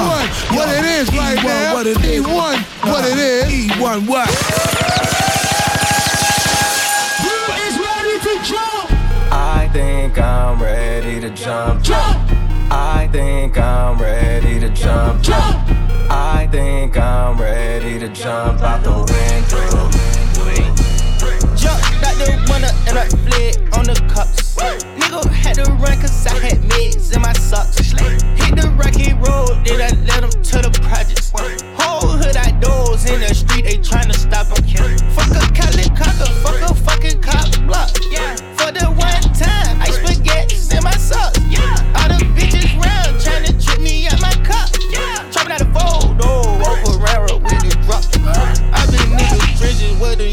E1, what it is right E1, now. what it is. E1, what it is. E1 what? I think I'm ready to jump. Jump. I think I'm ready to jump. Jump. I think I'm ready to jump out the window. Jumped out the window and I fled on the cups. Nigga had to run cause I had meds in my socks. Hit the rocky road, then I led them to the projects. Whole hood outdoors in the street, they tryna stop them. Fuck a Cali cocker, fuck a fucking cop block.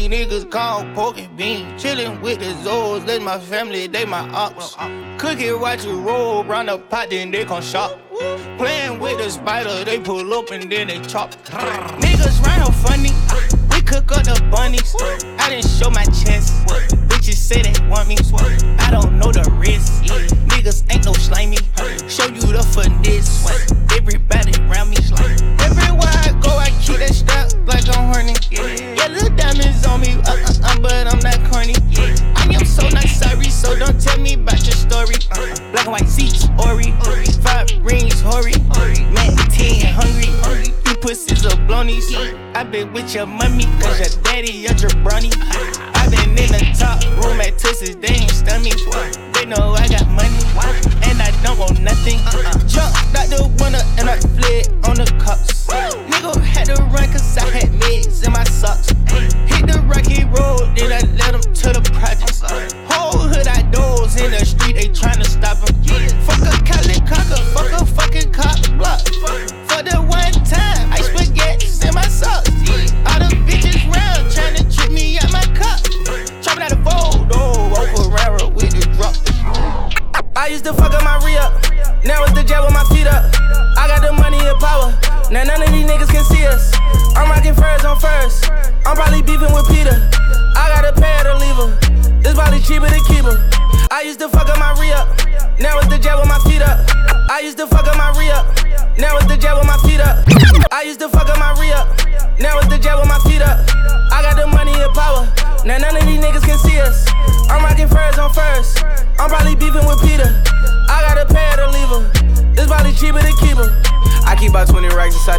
Trenches where the niggas call pork and bean. Chillin' with the Zoes, that's my family, they my ops. Cook it, watch it roll, round the pot, then they gon' shop. Playing with the spider, they pull up and then they chop. Niggas round funny, we cook up the bunnies. I didn't show my chest, bitches say they want me. I don't know the risk, niggas ain't no slimy. Show you the finesse, everybody around me. slimy. Everywhere I go, I keep that strap like I'm horny. Yeah, little diamonds on me, uh, uh, uh, but I'm not corny. I am so not sorry, so don't tell me about your story. Uh, black and white seats, Ori, five rings, Hori, Mac 10, hungry. Pussies are blonies. I been with your mommy, cause your daddy a jabroni. I been in the top room at Tootsie's, they ain't stun me. They know I got money, and I don't want nothing. Jumped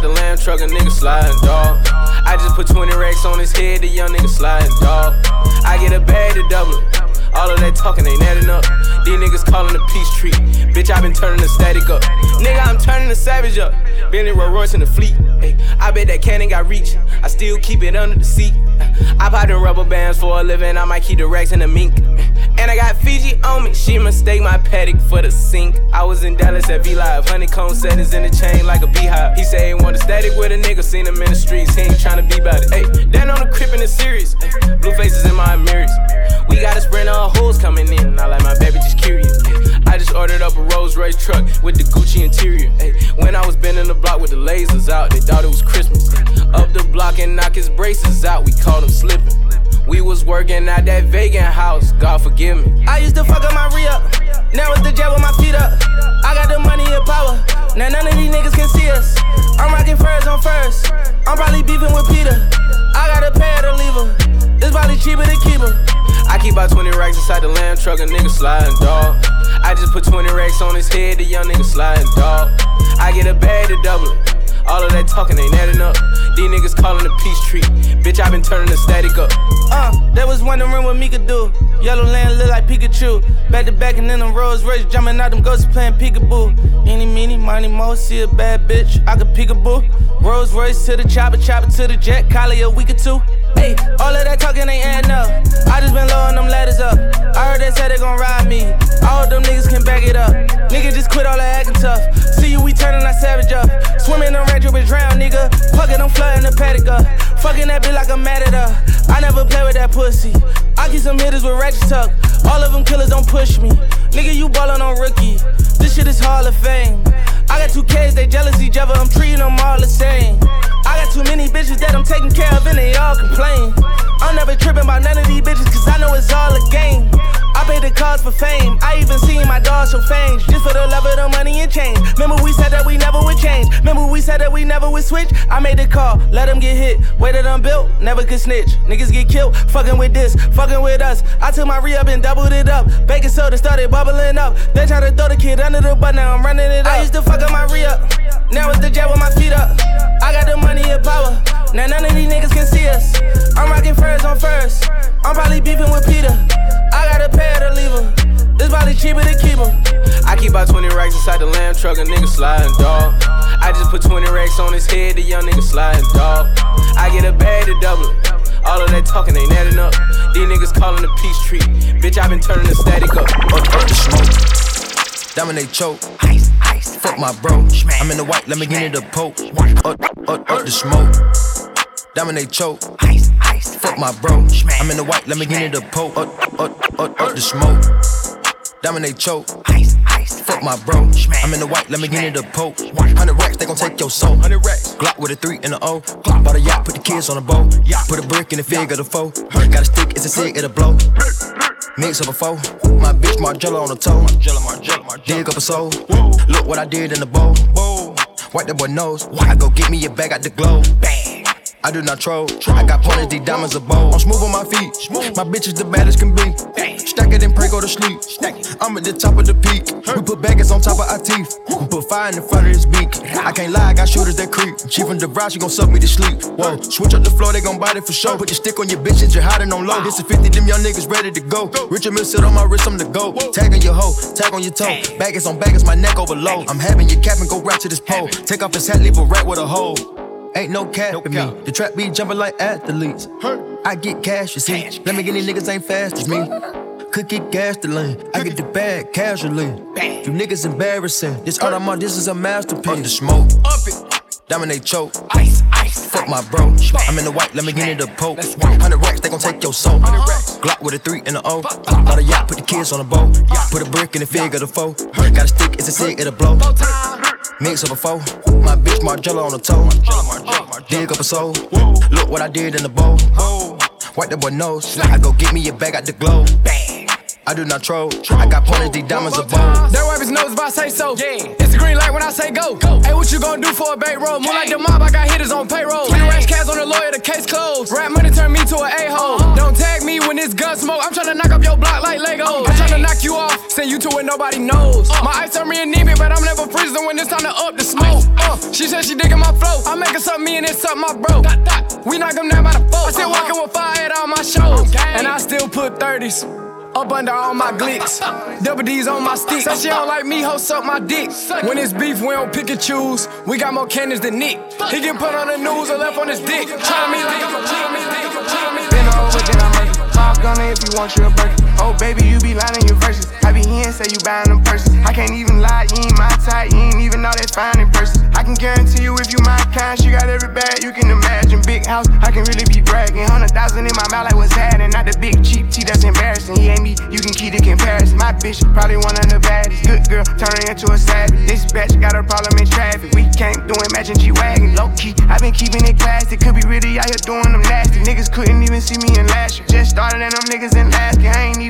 20 inside the lamb truck, a nigga sliding, dog. I just put 20 racks on his head, the young nigga sliding, dog. I get a bag to double it. All of that talking ain't adding up. These niggas calling the peace tree. Bitch, I been turning the static up. Nigga, I'm turning the savage up. Bentley Rolls Royce in the fleet. Ay, I bet that cannon got reach. I still keep it under the seat. I pop them rubber bands for a living. I might keep the racks in the mink. And I got Fiji on me. She mistake my paddock for the sink. I was in Dallas at V Live. Honeycomb settings in the chain like a beehive. He say he want a static with a nigga. Seen him in the streets. He ain't tryna be about it. Hey, down on the crib in the series. Blue faces in my mirrors. We got a sprint of hoes coming in. I like my baby just curious. I just ordered up a Rolls Royce truck with the Gucci interior. Ay, when I was bending the block with the lasers out, they thought it was Christmas. Up the block and knock his braces out. We caught him slipping. We was working at that vegan house, God forgive me. I used to fuck up my re up. Now it's the jet with my feet up. I got the money and power. Now none of these niggas can see us. I'm rocking furs on first. I'm probably beefing with Peter. I got a pair to leave her. It's probably cheaper to keep her. I keep about 20 racks inside the lamb truck, a nigga sliding, dog. I just put 20 racks on his head, the young nigga sliding, dog. I get a bag to double it. All of that talking ain't adding up. These niggas calling the peace tree. Bitch, I been turning the static up. Uh, that was wondering what me could do. Yellow land look like Pikachu. Back to back and then them Rolls Royce jumping out them ghosts playing peekaboo. Any, meeny, money, mo, see a bad bitch, I could peekaboo. Rolls Royce to the chopper, chopper to the jet, collie a week or two. Hey, all of that talking hitters with ratchet tuck. All of them killers don't push me. Nigga, you ballin' on rookie. This shit is Hall of Fame. I got two kids, they jealous each other. I'm treating them all the same. I got too many bitches that I'm taking care of and they all complain. I'm never tripping about none of these bitches cause I know it's all a game. I pay the cost for fame. I even seen my dog show fangs just for the love of the money and change. That we never would change. Remember we said that we never would switch. I made the call, let them get hit. Way that I'm built, never could snitch. Niggas get killed, fucking with this, fucking with us. I took my re up and doubled it up. Baking soda started bubbling up. They tried to throw the kid under the butt, now I'm running it up. I used to fuck up my re up. Now it's the jet with my feet up. I got the money and power. Now none of these niggas can see us. I'm rocking furs on first. I'm probably beefing with Peter. I got a pair to leave her. This probably cheaper to keep them. I keep about 20 racks inside the lamb truck, a nigga sliding, dog. I just put 20 racks on his head, the young nigga sliding, dog. I get a bag to double it. All of that talking ain't adding up. These niggas calling the peace tree. Bitch, I been turning the static up. Up, up the smoke. Dominate choke. Ice, ice, Fuck my bro. I'm in the white, let me get it a poke. Up, up, up the smoke. Dominate choke. Ice, ice, Fuck my bro. I'm in the white, let me get it a poke. Up, up, up, up the smoke. Dominate choke. Ice, ice, Fuck my bro. I'm in the white, let me get it a poke. 100 racks, they gon' take your soul. 100 racks. Glock with a 3 and a O. Glock bought a yacht, put the kids on a boat. Put a brick in the fig of the foe. Got a stick, it's a cig, it'll blow. Mix up a foe. My bitch Margiela on the toe. Dig up a soul. Whoa. Look what I did in the bowl. Wipe that boy nose. I go get me a bag out the globe. I do not troll. I got pointers, these diamonds are bold. I'm smooth on my feet. My bitch is the baddest can be. Stack it and pray, go to sleep. I'm at the top of the peak. We put baggage on top of our teeth. We put fire in the front of his beak. I can't lie, I got shooters that creep. She from the she gon' suck me to sleep. Whoa, switch up the floor, they gon' bite it for sure. Put your stick on your bitch, you're hiding on low. This is 50, them young niggas ready to go. Richard Mille sit on my wrist, I'm the go. Tag on your hoe, tag on your toe. Baggage on baggage, my neck overload. I'm having your cap and go right to this pole. Take off his hat, leave a rat with a hole. Ain't no cat no me. The trap be jumping like athletes. I get cash, you see. Let me get these niggas ain't fast as me. Could get gasoline. I get the bag casually. You niggas embarrassing. This art I'm on, this is a masterpiece. Up the smoke. Up it. Dominate choke. Ice, ice. Fuck my bro. I'm in the white, let me get it a poke. 100 racks, they gon' take your soul. Glock with a 3 and a O. Got a yacht, put the kids on a boat. Put a brick in the fig of the foe. Got a stick, it's a cig, it'll blow. Mix up a foe. My bitch Margiela on the toe. Dig up a soul. Look what I did in the bowl. Wipe the boy nose. I go get me a bag out the globe. I do not troll. I got pointers, these diamonds are bold. That wipe his nose if I say so. Yeah. It's a green light when I say go. go. Hey, what you gonna do for a bait roll? More like the mob, I got hitters on payroll. 20 racks cash on the lawyer, the case closed. Rap money turn me to an a-hole. Uh-huh. Don't tag me when it's gun smoke. I'm tryna knock up your block like Lego. Okay. I'm tryna knock you off, send you to where nobody knows. Uh. My eyes turn me anemic, but I'm never freezing when it's time to up the smoke. Uh, she said she digging my flow. I make her something me and it's something my bro. Dot, dot. We knock them down by the four. I still uh-huh. walking with fire at all my shows. Okay. And I still put 30s. Up under all my glicks. Double D's on my stick. Say she don't like me, ho, suck my dick. When it's beef, we don't pick and choose. We got more cannons than Nick. He get put on the news or left on his dick. Try me, me, try me. Been over, then I'm murder. Pop gunner if you want your burger. Oh, baby, you be lying your verses. I be here and say you buying them purses. I can't even lie, you ain't my type. You ain't even know that fine in person. I can guarantee you if you my kind, she got every bag you can imagine. Big house, I can really be bragging. Hundred thousand in my mouth, like what's happening? Not the big cheap tea that's embarrassing. He ain't me, you can keep the comparison. My bitch, probably one of the baddest. Good girl, turning into a savage. This bitch got a problem in traffic. We can't do it, matching G Wagon. Low key, i been keeping it classy. Could be really out here doing them nasty. Niggas couldn't even see me in last year. Just started and them niggas in last year. I ain't even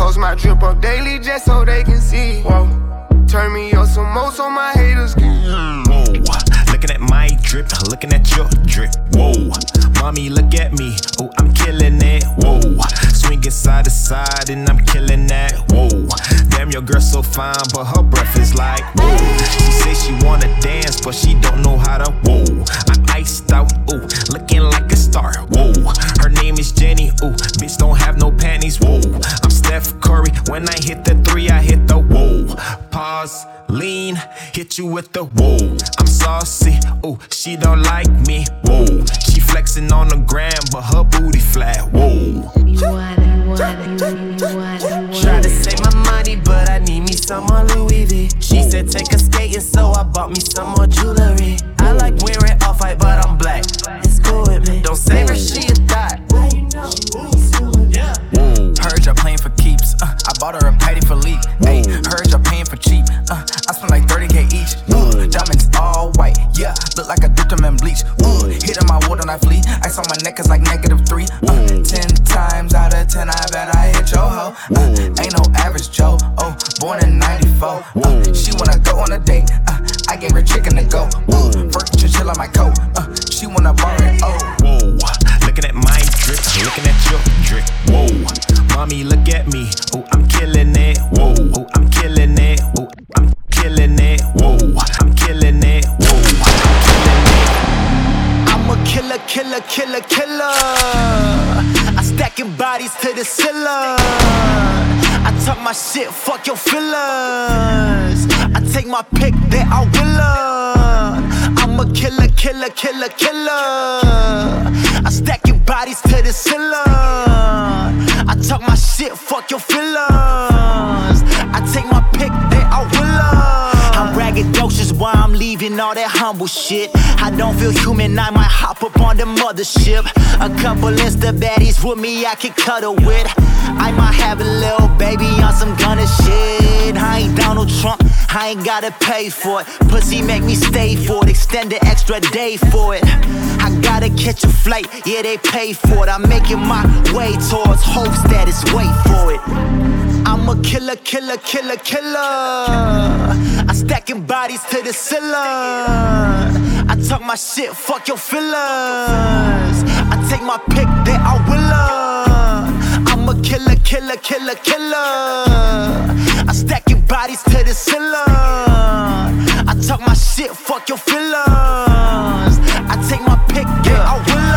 Post my drip up daily just so they can see. Whoa. Turn me up some more so my haters can. Whoa. Looking at my drip, looking at your drip. Whoa. Mommy, look at me. Oh, I'm killing it. Whoa. Swinging side to side and I'm killing that. Whoa. Damn, your girl so fine, but her breath is like, whoa. She say she wanna dance, but she don't know how to. Whoa. I'm iced out. Ooh, looking like a star. Whoa. Her name is Jenny. Ooh, bitch don't have no panties. Whoa. I'm Steph Curry. When I hit the three, I hit the whoa. Pause lean, hit you with the whoa. I'm saucy, ooh, she don't like me, whoa. She flexing on the gram, but her booty flat. Whoa. Try to save my money, but I need me some more Louis V. She said take a skating, so I bought me some more jewelry. I like wearing off white, but I'm black. It's cool with me. Don't save her, she a thot. Heard y'all playing for keeps. Uh, I bought her a patty for leap. Ayy, heard y'all paying for cheap. Uh, I spent like 30k each. Ooh, diamonds all white. Yeah, look like I dipped them in bleach. Ooh, hitting my wood on I flee. Ice on my neck is like negative three. Uh, ten times out of ten, I bet I hit your hoe. Uh, ain't no average Joe. Oh, born in 94. Uh, she wanna go on a date. Uh, I gave her chicken to go. Ooh, first chill on my coat. Uh, she wanna borrow it. Oh. Whoa, looking at my drip, looking at your drip. Whoa, mommy, look at me. Oh, I'm killing it. Whoa, oh, I'm killing it. Oh, I'm killing it. Whoa, I'm killing it. Whoa, I'm killing it. I'm a killer, killer, killer, killer. I stacking bodies to the ceiling. I talk my shit, fuck your feelings. I take my pick, then I will. I'm a killer, killer, killer, killer. I stacking bodies to the ceiling. I talk my shit, fuck your feelings. I take my pick, then I will her. I'm braggadocious why I'm leaving all that humble shit. I don't feel human, I might hop up on the mothership. A couple Insta baddies with me, I can cuddle with. I might have a little baby on some gunner I ain't gotta pay for it. Pussy make me stay for it, extend an extra day for it. I gotta catch a flight, yeah, they pay for it. I'm making my way towards hope status, wait for it. I'm a killer, killer, killer, killer. I stacking bodies to the ceiling. I talk my shit, fuck your feelings. I take my pick, then I will. I'm a killer, killer, killer, killer. Bodies to the ceiling. I talk my shit, fuck your feelings. I take my pick, yeah, I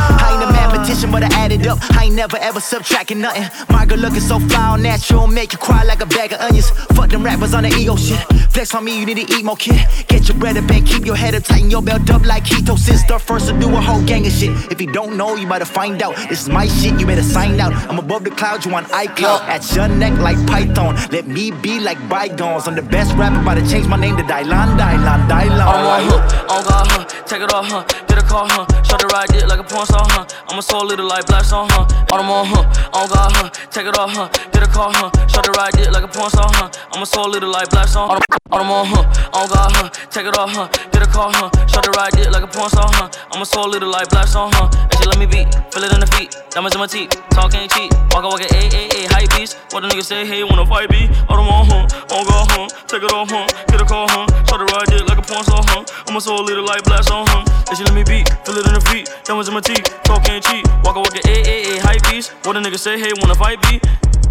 but I added up. I ain't never ever subtracting nothing. My girl looking so fly all natural, make you cry like a bag of onions. Fuck them rappers on the ego shit. Flex on me, you need to eat more, kid. Get your bread up and keep your head up, tighten your belt up like ketosis. Start first to do a whole gang of shit. If you don't know, you better find out. This is my shit, you better sign out. I'm above the clouds, you want iCloud. At your neck like Python. Let me be like bygones. I'm the best rapper, about to change my name to Dylan, Dylan, Dylan. On one, huh? On God, huh? Take it off, huh? A car, huh? Shut the ride dick like a porn star, huh? I'm a soul little like black song, huh? On them on, huh? On God, huh? Take it off, huh? Get a car, huh? Shut the ride dick like a porn star, huh? I'm a soul little like black song. On them on, huh? On God, huh? Take it off, huh? Get a car, huh? Shut the ride dick like a porn star, huh? I'm a soul little like black song, huh? And she let me beat, feel it in the feet, diamonds in my teeth, talk ain't cheap, walk walk a a a a hype beast. What the nigga say, hey, wanna fight me? On them on, huh? On God, huh? Take it off, huh? Get a car, huh? Shut the ride dick like a porn star, huh? I'm a soul little like black song, huh? And she let me beat, feel it in the feet, diamonds in my teeth, talk ain't cheap, walk a walk a a a a hype beast. What the nigga say, hey, wanna fight me?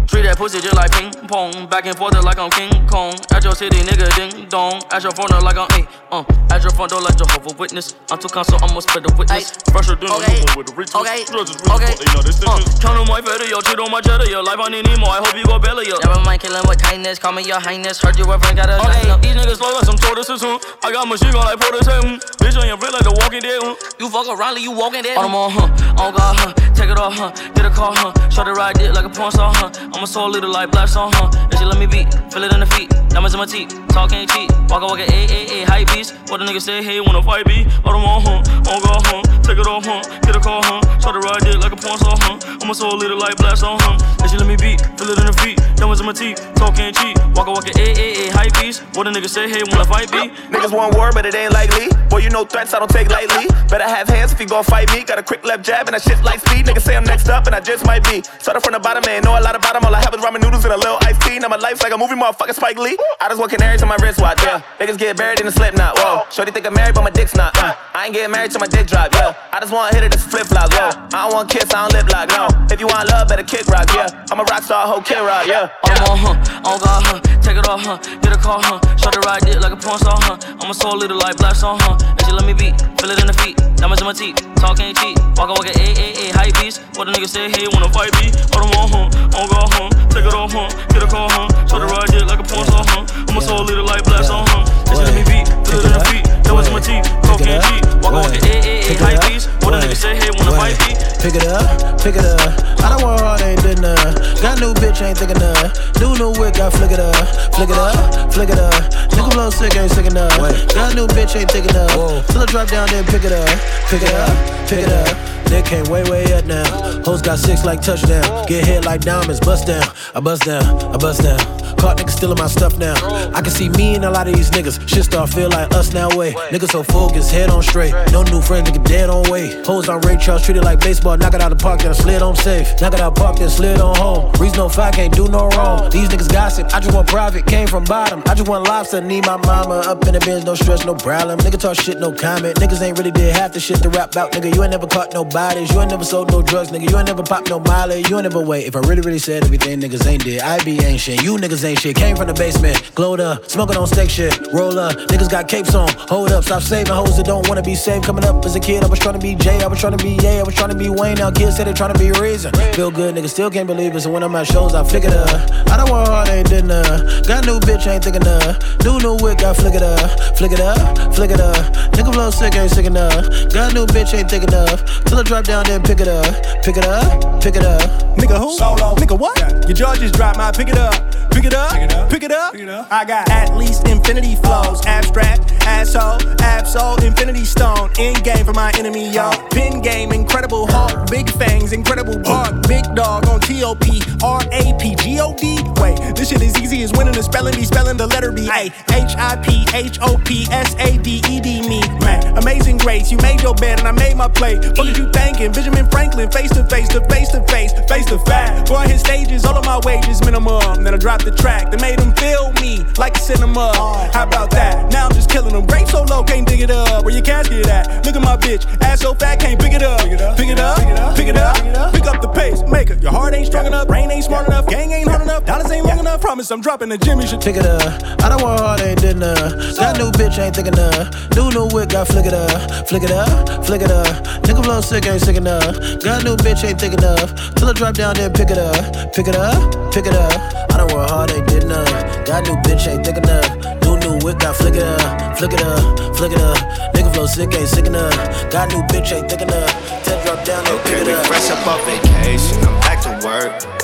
Treat that pussy just like ping pong. Back and forth like I'm King Kong. At your city, nigga, ding dong. At your front door like I'm A. Uh, at your front door like Jehovah Witness. I'm too console, I'ma spread the witness. Fresher than Okay. a with a richness. Okay. Really Okay. they know this Uh. Count on my feather, yo. Cheat on my cheddar, yo. Life on Nemo, I hope you go belly up. Never mind killing with kindness, call me your highness. Heard you ever got a Okay, these niggas slow like some tortoises, huh? I got machine gun like Portis, hmm. Bitch on your feet like the walking dead, huh? You fuck around, like you walking there. On them on, huh? On God, huh? Take it off, huh? Get a car, huh? Shut the ride dick like a porn star, huh? I'm a soul little like black song, huh? And she let me beat, feel it in the feet, diamonds in my teeth, talk ain't cheap, walk a walk a eh, a eh, a eh, a hype beast. What the nigga say, hey, wanna fight me? On them on, huh? On God, huh? Take it off, huh? Get a car, huh? Shut the ride dick like a porn star, huh? I'm a soul little like black song, huh? And she let me beat, feel it in the feet, diamonds in my teeth, talk ain't cheap, walk a walk a a a a hype beast. What the nigga say, hey, wanna fight me? Niggas want war, but it ain't likely. Boy, you know threats I don't take lightly. Better have hands if you gon' fight me. Got a quick left jab and I shit like speed. Niggas say I'm next up and I just might be. Started from the bottom, man. Know a lot about 'em. All I have is ramen noodles and a little iced tea. Now my life's like a movie, motherfucker Spike Lee. I just want canaries on my wristwatch, yeah. Niggas get buried in the slip knot, whoa. Shorty think I'm married, but my dick's not. Uh. I ain't getting married till my dick drop, yeah. I just want hit it, this flip flop, yeah. I don't want kiss, I don't lip lock, no. If you want love, better kick rock, yeah. I'm a rock star, whole kid rock, yeah. Them on, huh? On God, huh? Take it off, huh? Get a car, huh? Shut the ride dick like a porn star, huh? I'm a soul little like black song, huh? She let me beat, feel it in the feet, diamonds in my teeth, talk ain't cheap, walk a walk a eh, a eh, a eh, a hype beast. What the nigga say, hey, wanna fight me? On them on, huh? On God, huh? Take it off, huh? Get a car, huh? Shut the ride dick like a porn star, huh? I'm a soul little like song, huh? And she let me beat, feel it in the feet, diamonds in my teeth, talk ain't cheap, walk a walk a a a a beast. What the nigga say, hey, wanna fight me? Pick it up, pick it up. I don't want hard, ain't did none. Got new bitch, ain't thinking none. New new whip, got flick it up, flick it up, flick it up. Nigga blow sick, ain't sick enough. Got new bitch, ain't thinking enough. Till I drop down, then pick it up, pick it up, pick it up. Nick came way, way up now. Hoes got six like touchdown. Get hit like diamonds, bust down. I bust down, I bust down. Caught niggas stealing my stuff now. I can see me and a lot of these niggas. Shit start feel like us now, way. Niggas so focused, head on straight. No new friends, nigga dead on way. Hoes on Ray Charles, treated like baseball. Knock it out the park, then I slid on safe. Knock it out park, then slid on home. Reason no fact, can't do no wrong. These niggas gossip, I just want private, came from bottom. I just want lobster, need my mama up in the bins, no stress, no problem. Nigga talk shit, no comment. Niggas ain't really did half the shit to rap about, nigga. You ain't never caught no you ain't never sold no drugs, nigga. You ain't never popped no mileage, you ain't never wait. If I really, really said everything niggas ain't did, I be shit. You niggas ain't shit. Came from the basement, glowed up, smoking on steak shit. Roll up, niggas got capes on. Hold up, stop saving hoes that don't wanna be saved. Coming up as a kid, I was trying to be Jay, I was trying to be Ye, I was trying to be Wayne. Now kids say they trying to be Reason. Feel good, niggas still can't believe it. So when I'm at shows, I flick it up. I don't want hard, ain't did none. Got new bitch, ain't thinking enough. New new whip, got flick it up, flick it up, flick it up. Nigga blow sick, ain't sick enough. Got new bitch, ain't thick enough. Till I drop down, then pick it up, pick it up, pick it up. Nigga who? Solo. Nigga what? Your jaw just dropped my pick it up. Pick it up. Pick it up. Pick it up. Pick it up. I got at least infinity flows. Abstract, asshole, absol, infinity stone. In game for my enemy, y'all. Pin game, incredible hawk. Big fangs, incredible bark. Big dog on TOP. R A P G O D. Wait, this shit is easy as winning the spelling bee. Spelling the letter B. A H I P H O P S A D E D me. Man, amazing grace. You made your bed and I made my plate. What did you thinking? Benjamin Franklin, face to face, to face to face, face to face. Boy, his stages, all of my wages minimum. Then I dropped the track that made them feel me like a cinema. How about that? Now I'm just killing them. Grape so low, can't dig it up. Where your casket at? Look at my bitch, ass so fat, can't pick it up. Pick it up, pick it up, pick it up. Pick up the pace, make it. Your heart ain't strong enough, brain ain't smart enough, gang ain't hard enough, dollars ain't long enough. Promise I'm dropping the gym. You should Pick it up. I don't want hard, ain't did none. Got new bitch, ain't thinking enough. New new whip, got flick it up, flick it up, flick it up. Nigga blow sick, ain't sick enough. Got new bitch, ain't thick enough. Till I drop down, then pick it up, pick it up, pick it up. I don't want hard, ain't did none. Got new bitch, ain't thick enough. New new whip, got flick it up, flick it up, flick it up. Nigga flow sick, ain't sick enough. Got new bitch, ain't thick enough. Till I drop down, then Okay, pick it up. fresh up off vacation. I'm back to work.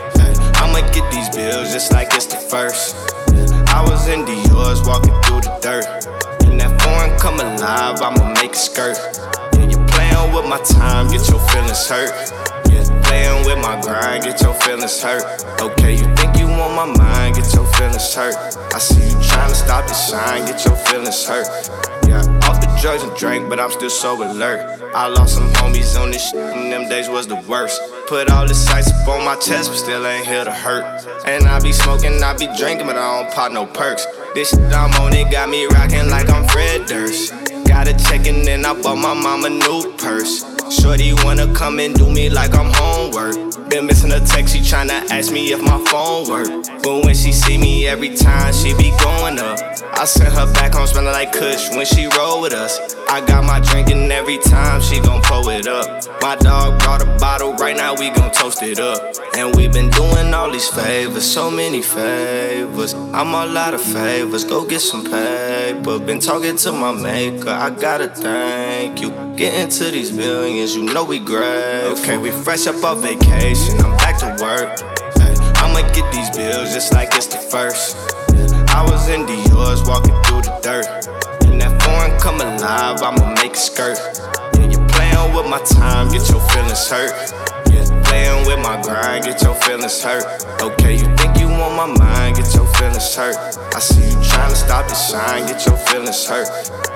I'ma get these bills just like it's the first. I was in Dior's walking through the dirt. And that foreign come alive, I'ma make a skirt. With my time, get your feelings hurt. Yeah, playing with my grind, get your feelings hurt. Okay, you think you on my mind, get your feelings hurt. I see you trying to stop the shine, get your feelings hurt. Yeah, off the drugs and drink, but I'm still so alert. I lost some homies on this shit, and them days was the worst. Put all the sights up on my chest, but still ain't here to hurt. And I be smoking, I be drinking, but I don't pop no perks. This shit I'm on, it got me rocking like I'm Fred Durst. Got a check and then I bought my mom a new purse. Shorty wanna come and do me like I'm homework. Been missing a text, she tryna ask me if my phone work. But when she see me every time, she be going up. I sent her back home smelling like Kush when she roll with us. I got my drinking every time she gon' pull it up. My dog brought a bottle, right now we gon' toast it up. And we been doing all these favors, so many favors. I'm all out of favors, go get some paper. Been talking to my maker, I gotta thank you. Getting to these millions, you know we great. Okay, we fresh up off vacation, I'm back to work. Ay, I'ma get these bills just like it's the first. I was in Dior's walking through the dirt. And that foreign come alive, I'ma make a skirt. Yeah, you playing with my time, get your feelings hurt. Yeah, playing with my grind, get your feelings hurt. Okay, you think you on my mind, get your feelings hurt. I see you trying to stop the shine, get your feelings hurt.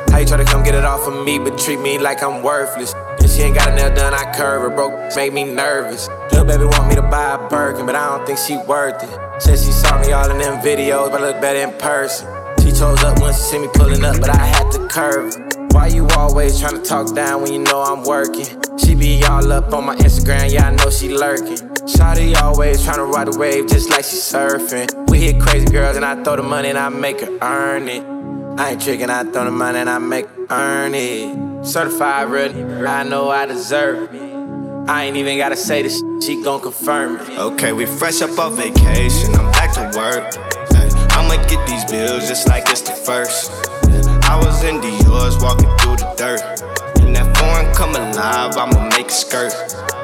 How you try to come get it off of me, but treat me like I'm worthless? And she ain't got a nail done, I curve her, broke, make me nervous. Little baby want me to buy a Birkin, but I don't think she worth it. Said she saw me all in them videos, but I look better in person. She chose up when she see me pulling up, but I had to curve. Why you always trying to talk down when you know I'm working? She be all up on my Instagram, yeah, I know she lurking. Shawty always trying to ride the wave just like she surfing. We hit crazy girls and I throw the money and I make her earn it. I ain't tricking, I throw the money and I make her earn it. Certified real, I know I deserve it. I ain't even gotta say this, she gon' confirm it. Okay, we fresh up off vacation, I'm back to work. I'ma get these bills just like it's the first. I was in Dior's walking through the dirt. And that foreign come alive, I'ma make a skirt.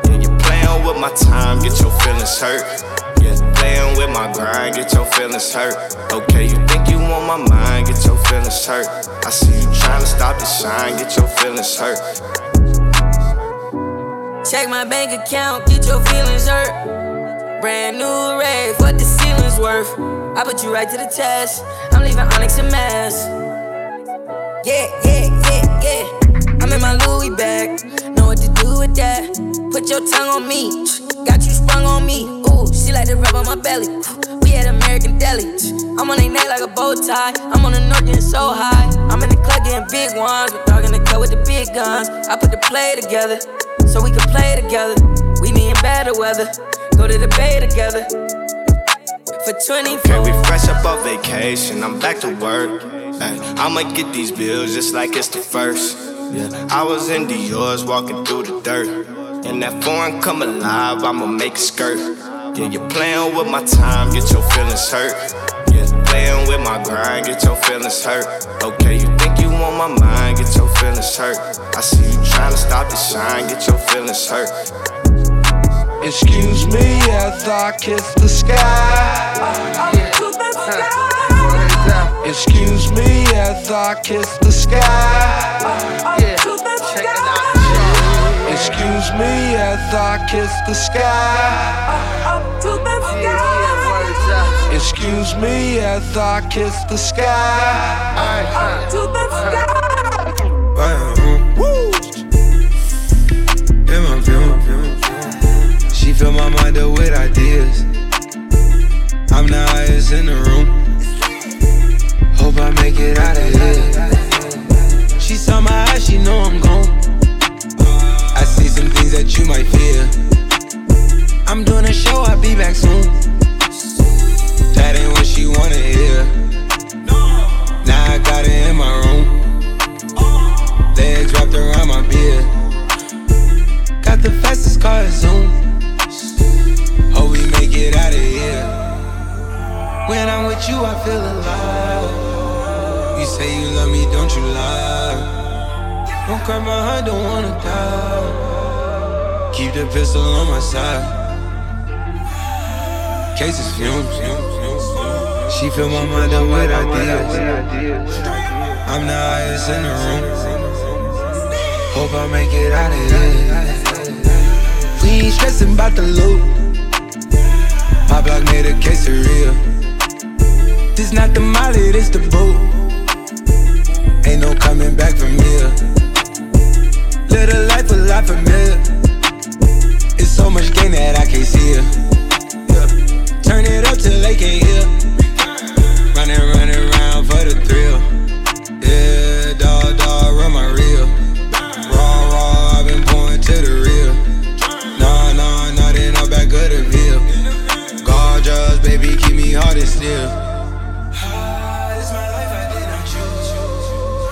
Yeah, you're playing with my time, get your feelings hurt. Playing with my grind, get your feelings hurt. Okay, you think you want my mind, get your feelings hurt. I see you trying to stop the shine, get your feelings hurt. Check my bank account, get your feelings hurt. Brand new rave, what the ceiling's worth. I put you right to the test. I'm leaving Onyx a mess. Yeah, yeah, yeah, yeah. I'm in my Louis bag. Know what to do with that. Put your tongue on me. Got you sprung on me. She like to rub on my belly. We at American Deli. I'm on a neck like a bow tie. I'm on the north getting so high. I'm in the club getting big ones. We're dog the cut with the big guns. I put the play together so we can play together. We need better weather. Go to the bay together. For 24. Okay, we fresh up off vacation. I'm back to work. Ay, I'ma get these bills just like it's the first. Yeah, I was in Dior's walking through the dirt. And that foreign come alive, I'ma make a skirt. Yeah, you're playing with my time, get your feelings hurt. Yeah, playing with my grind, get your feelings hurt. Okay, you think you want my mind, get your feelings hurt. I see you trying to stop the shine, get your feelings hurt. Excuse me as I kiss the sky. Excuse me as I kiss the sky. Excuse me as I kiss the sky. Excuse me as I kiss the sky. In my view, she fill my mind up with ideas. I'm the highest in the room. Hope I make it out of here. She saw my eyes, she know I'm gone. That you might fear. I'm doing a show, I'll be back soon. That ain't what she wanna hear. Now I got it in my room. Legs wrapped around my beard. Got the fastest car, Zoom. Hope we make it out of here. When I'm with you, I feel alive. You say you love me, don't you lie? Don't cry my heart, don't wanna die. Keep the pistol on my side. Cases fumes. She fill my mind up with ideas. I'm the highest in the room. Hope I make it out of here. We ain't stressing about the loot. My block made a case of real. This not the molly, this the boot. Ain't no coming back from here. A life a lot familiar. Much gain that I can't see it. Yeah. Turn it up till they can't hear. Running, running around for the thrill. Yeah, dog, dog, run my reel. Raw, raw, I've been going to the real. Nah, nah, not in the back of the veil. Gorgeous, baby, keep me hard and still.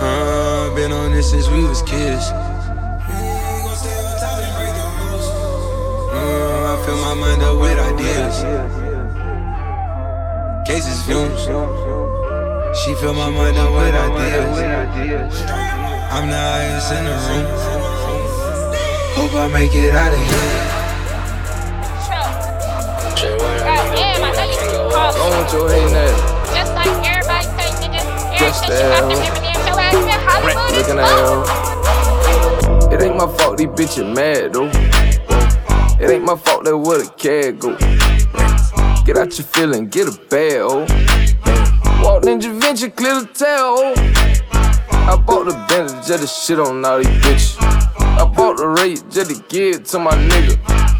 Uh, been on this since we was kids. Fill my mind up with ideas. Cases fumes. She fill my mind up with ideas. I'm the highest in the room. Hope I make it out of here. I want your hating ass. Just like everybody say, nigga. Just Everything you have to that. do your ass in Hollywood. Looking at her. It ain't my fault these bitches mad though. It ain't my fault that where the cat go. Get out your feeling, get a bag, oh. Walk Ninja Venture, clear the tail, oh. I bought the Bentley just to shit on all these bitches. I bought the rate just to give to my nigga.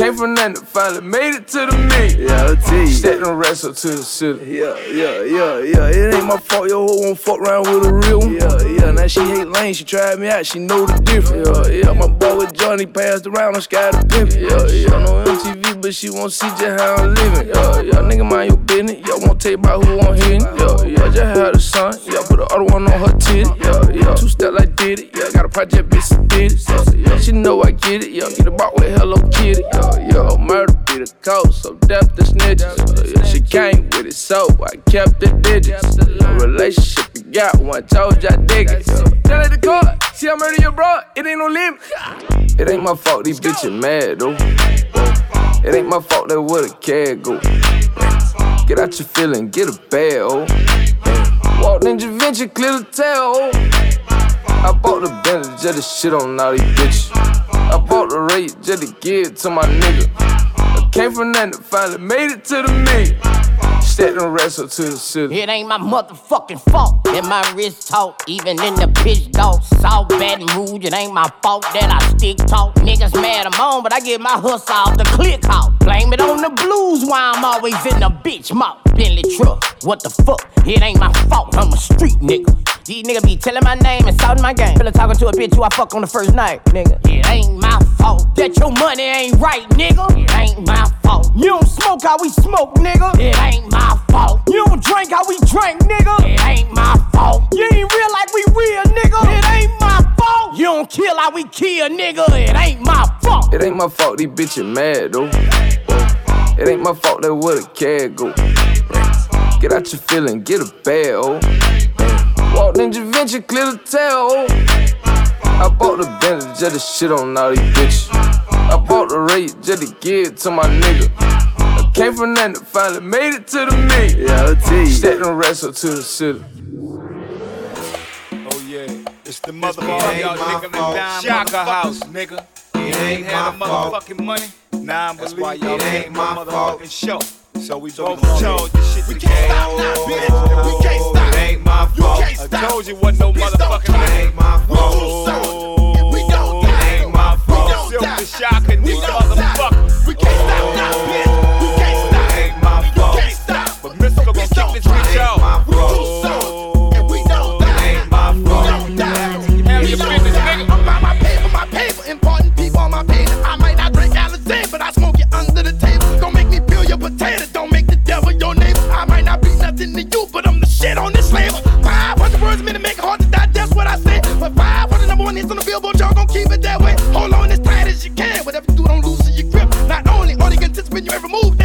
I came from nothing, finally made it to the million. Yeah, I'll tell you. Stack them rest up to the city. Yeah, yeah, yeah, yeah. It ain't my fault your hoe won't fuck around with a real one. Yeah, yeah. Now she hate lane, she tried me out, she know the difference. Yeah, yeah. My boy with Johnny passed around on Sky the Pimp. Yeah, yeah. No MTV, but she won't see just how I'm living. Yeah, yeah. Nigga mind your business. Yeah, won't you about who I'm hitting. Yeah, yeah. Just had a son. Yeah, the other one on her titty. Yeah, yeah. Two step like did it. Yeah, got a project bitch did it. Yeah, yeah. She know I get it. Yeah, get a box with Hello Kitty. Yeah, yeah. Murder be the code, so death the snitches. Yeah, yeah. She came with it, so I kept the digits. A relationship you got one, told ya dig it. Tell at the court, see I murder your bro, it ain't no limit. It ain't my fault these bitches mad though. It ain't my fault that where the cat go. Get out your feeling, get a bag, oh. Walked in Vinci, clear the tail. I bought the Bentley just to shit on all these bitches. I bought the rate just to give to my nigga. I came from nothing, finally made it to the million. Stack them rest up to the city. It ain't my motherfucking fault that my wrist talk, even in the pitch dog. Saw bad mood, it ain't my fault that I stick talk. Niggas mad I'm on, but I get my hustle off the click out. Blame it on the blues why I'm always in the bitch mouth. Bentley truck, what the fuck? It ain't my fault, I'm a street nigga. These niggas be telling my name and shouting my game. Feel talking to a bitch who I fuck on the first night, nigga. It ain't my fault that your money ain't right, nigga. It ain't my fault. You don't smoke how we smoke, nigga. It ain't my fault. You don't drink how we drink, nigga. It ain't my fault. You ain't real like we real, nigga. It ain't my fault. You don't kill how we kill, nigga. It ain't my fault. It ain't my fault these bitches mad though. It ain't my fault that where the cat go. Get out your feeling, get a bag, oh. Walked in Vinci, clear the tail, oh. I bought the Bentley just to shit on all these bitches. I bought the rate just to give to my nigga. I came from nothing, finally made it to the million. Yeah, I'll tell you. Stack them rest up to the city. Oh yeah, it's the motherfucking y'all nigga down Shaka house, nigga. It ain't had the motherfucking money. Nah, That's why y'all ain't my motherfucking show. So we both chose this shit. We can't stop now, bitch. We can't stop. It ain't my fault. I told you wasn't no motherfucking. It ain't my fault. We don't oh, die. It ain't my fault. Silkk the Shocker, nigga, motherfucker. We can't stop now, oh, bitch. We can't stop. It ain't my fault. We can't stop. But Mr. gon' kick this bitch out. Hits on the billboard, y'all gon' keep it that way. Hold on as tight as you can. Whatever you do, don't loosen your grip. Not only are they anticipating your every move,